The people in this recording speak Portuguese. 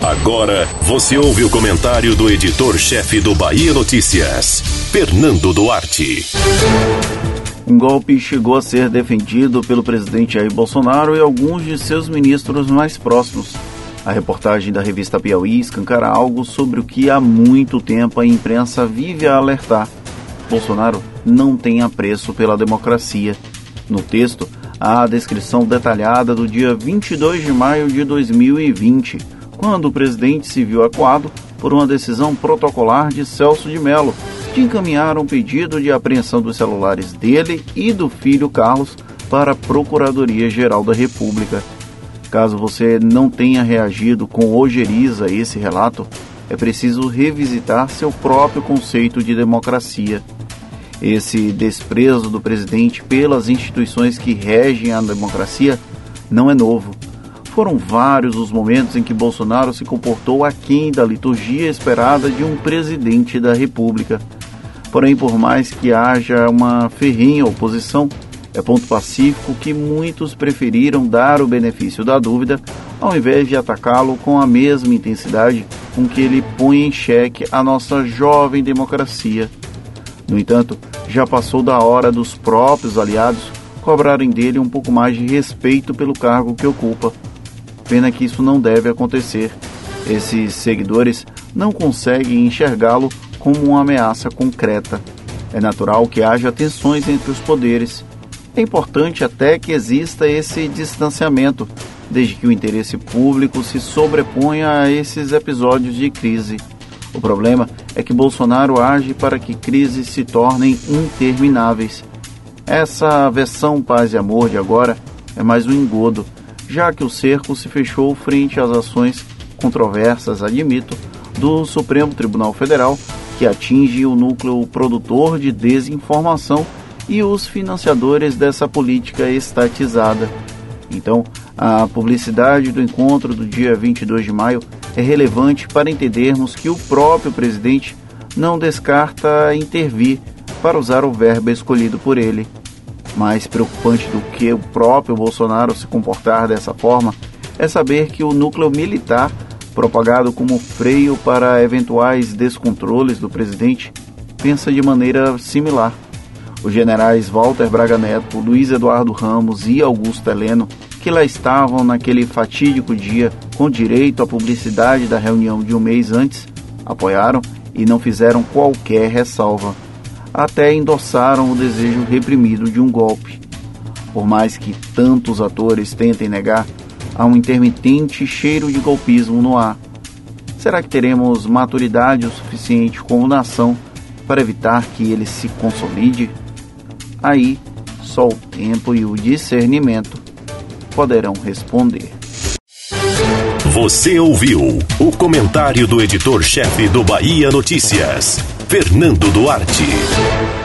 Agora você ouve o comentário do editor-chefe do Bahia Notícias, Fernando Duarte. Um golpe chegou a ser defendido pelo presidente Jair Bolsonaro e alguns de seus ministros mais próximos. A reportagem da revista Piauí escancara algo sobre o que há muito tempo a imprensa vive a alertar. Bolsonaro não tem apreço pela democracia. No texto, há a descrição detalhada do dia 22 de maio de 2020, quando o presidente se viu acuado por uma decisão protocolar de Celso de Mello, de encaminhar um pedido de apreensão dos celulares dele e do filho Carlos para a Procuradoria-Geral da República. Caso você não tenha reagido com ojeriza a esse relato, é preciso revisitar seu próprio conceito de democracia. Esse desprezo do presidente pelas instituições que regem a democracia não é novo. Foram vários os momentos em que Bolsonaro se comportou aquém da liturgia esperada de um presidente da República. Porém, por mais que haja uma ferrenha oposição, é ponto pacífico que muitos preferiram dar o benefício da dúvida ao invés de atacá-lo com a mesma intensidade com que ele põe em xeque a nossa jovem democracia. No entanto, já passou da hora dos próprios aliados cobrarem dele um pouco mais de respeito pelo cargo que ocupa. Pena que isso não deve acontecer. Esses seguidores não conseguem enxergá-lo como uma ameaça concreta. É natural que haja tensões entre os poderes. É importante até que exista esse distanciamento, desde que o interesse público se sobreponha a esses episódios de crise. O problema é que Bolsonaro age para que crises se tornem intermináveis. Essa versão paz e amor de agora é mais um engodo, já que o cerco se fechou frente às ações controversas, admito, do Supremo Tribunal Federal, que atinge o núcleo produtor de desinformação e os financiadores dessa política estatizada. Então, a publicidade do encontro do dia 22 de maio é relevante para entendermos que o próprio presidente não descarta intervir para usar o verbo escolhido por ele. Mais preocupante do que o próprio Bolsonaro se comportar dessa forma é saber que o núcleo militar, propagado como freio para eventuais descontroles do presidente, pensa de maneira similar. Os generais Walter Braga Neto, Luiz Eduardo Ramos e Augusto Heleno que lá estavam naquele fatídico dia com direito à publicidade da reunião de um mês antes, apoiaram e não fizeram qualquer ressalva. Até endossaram o desejo reprimido de um golpe. Por mais que tantos atores tentem negar, há um intermitente cheiro de golpismo no ar. Será que teremos maturidade o suficiente como nação para evitar que ele se consolide? Aí, só o tempo e o discernimento poderão responder. Você ouviu o comentário do editor-chefe do Bahia Notícias, Fernando Duarte.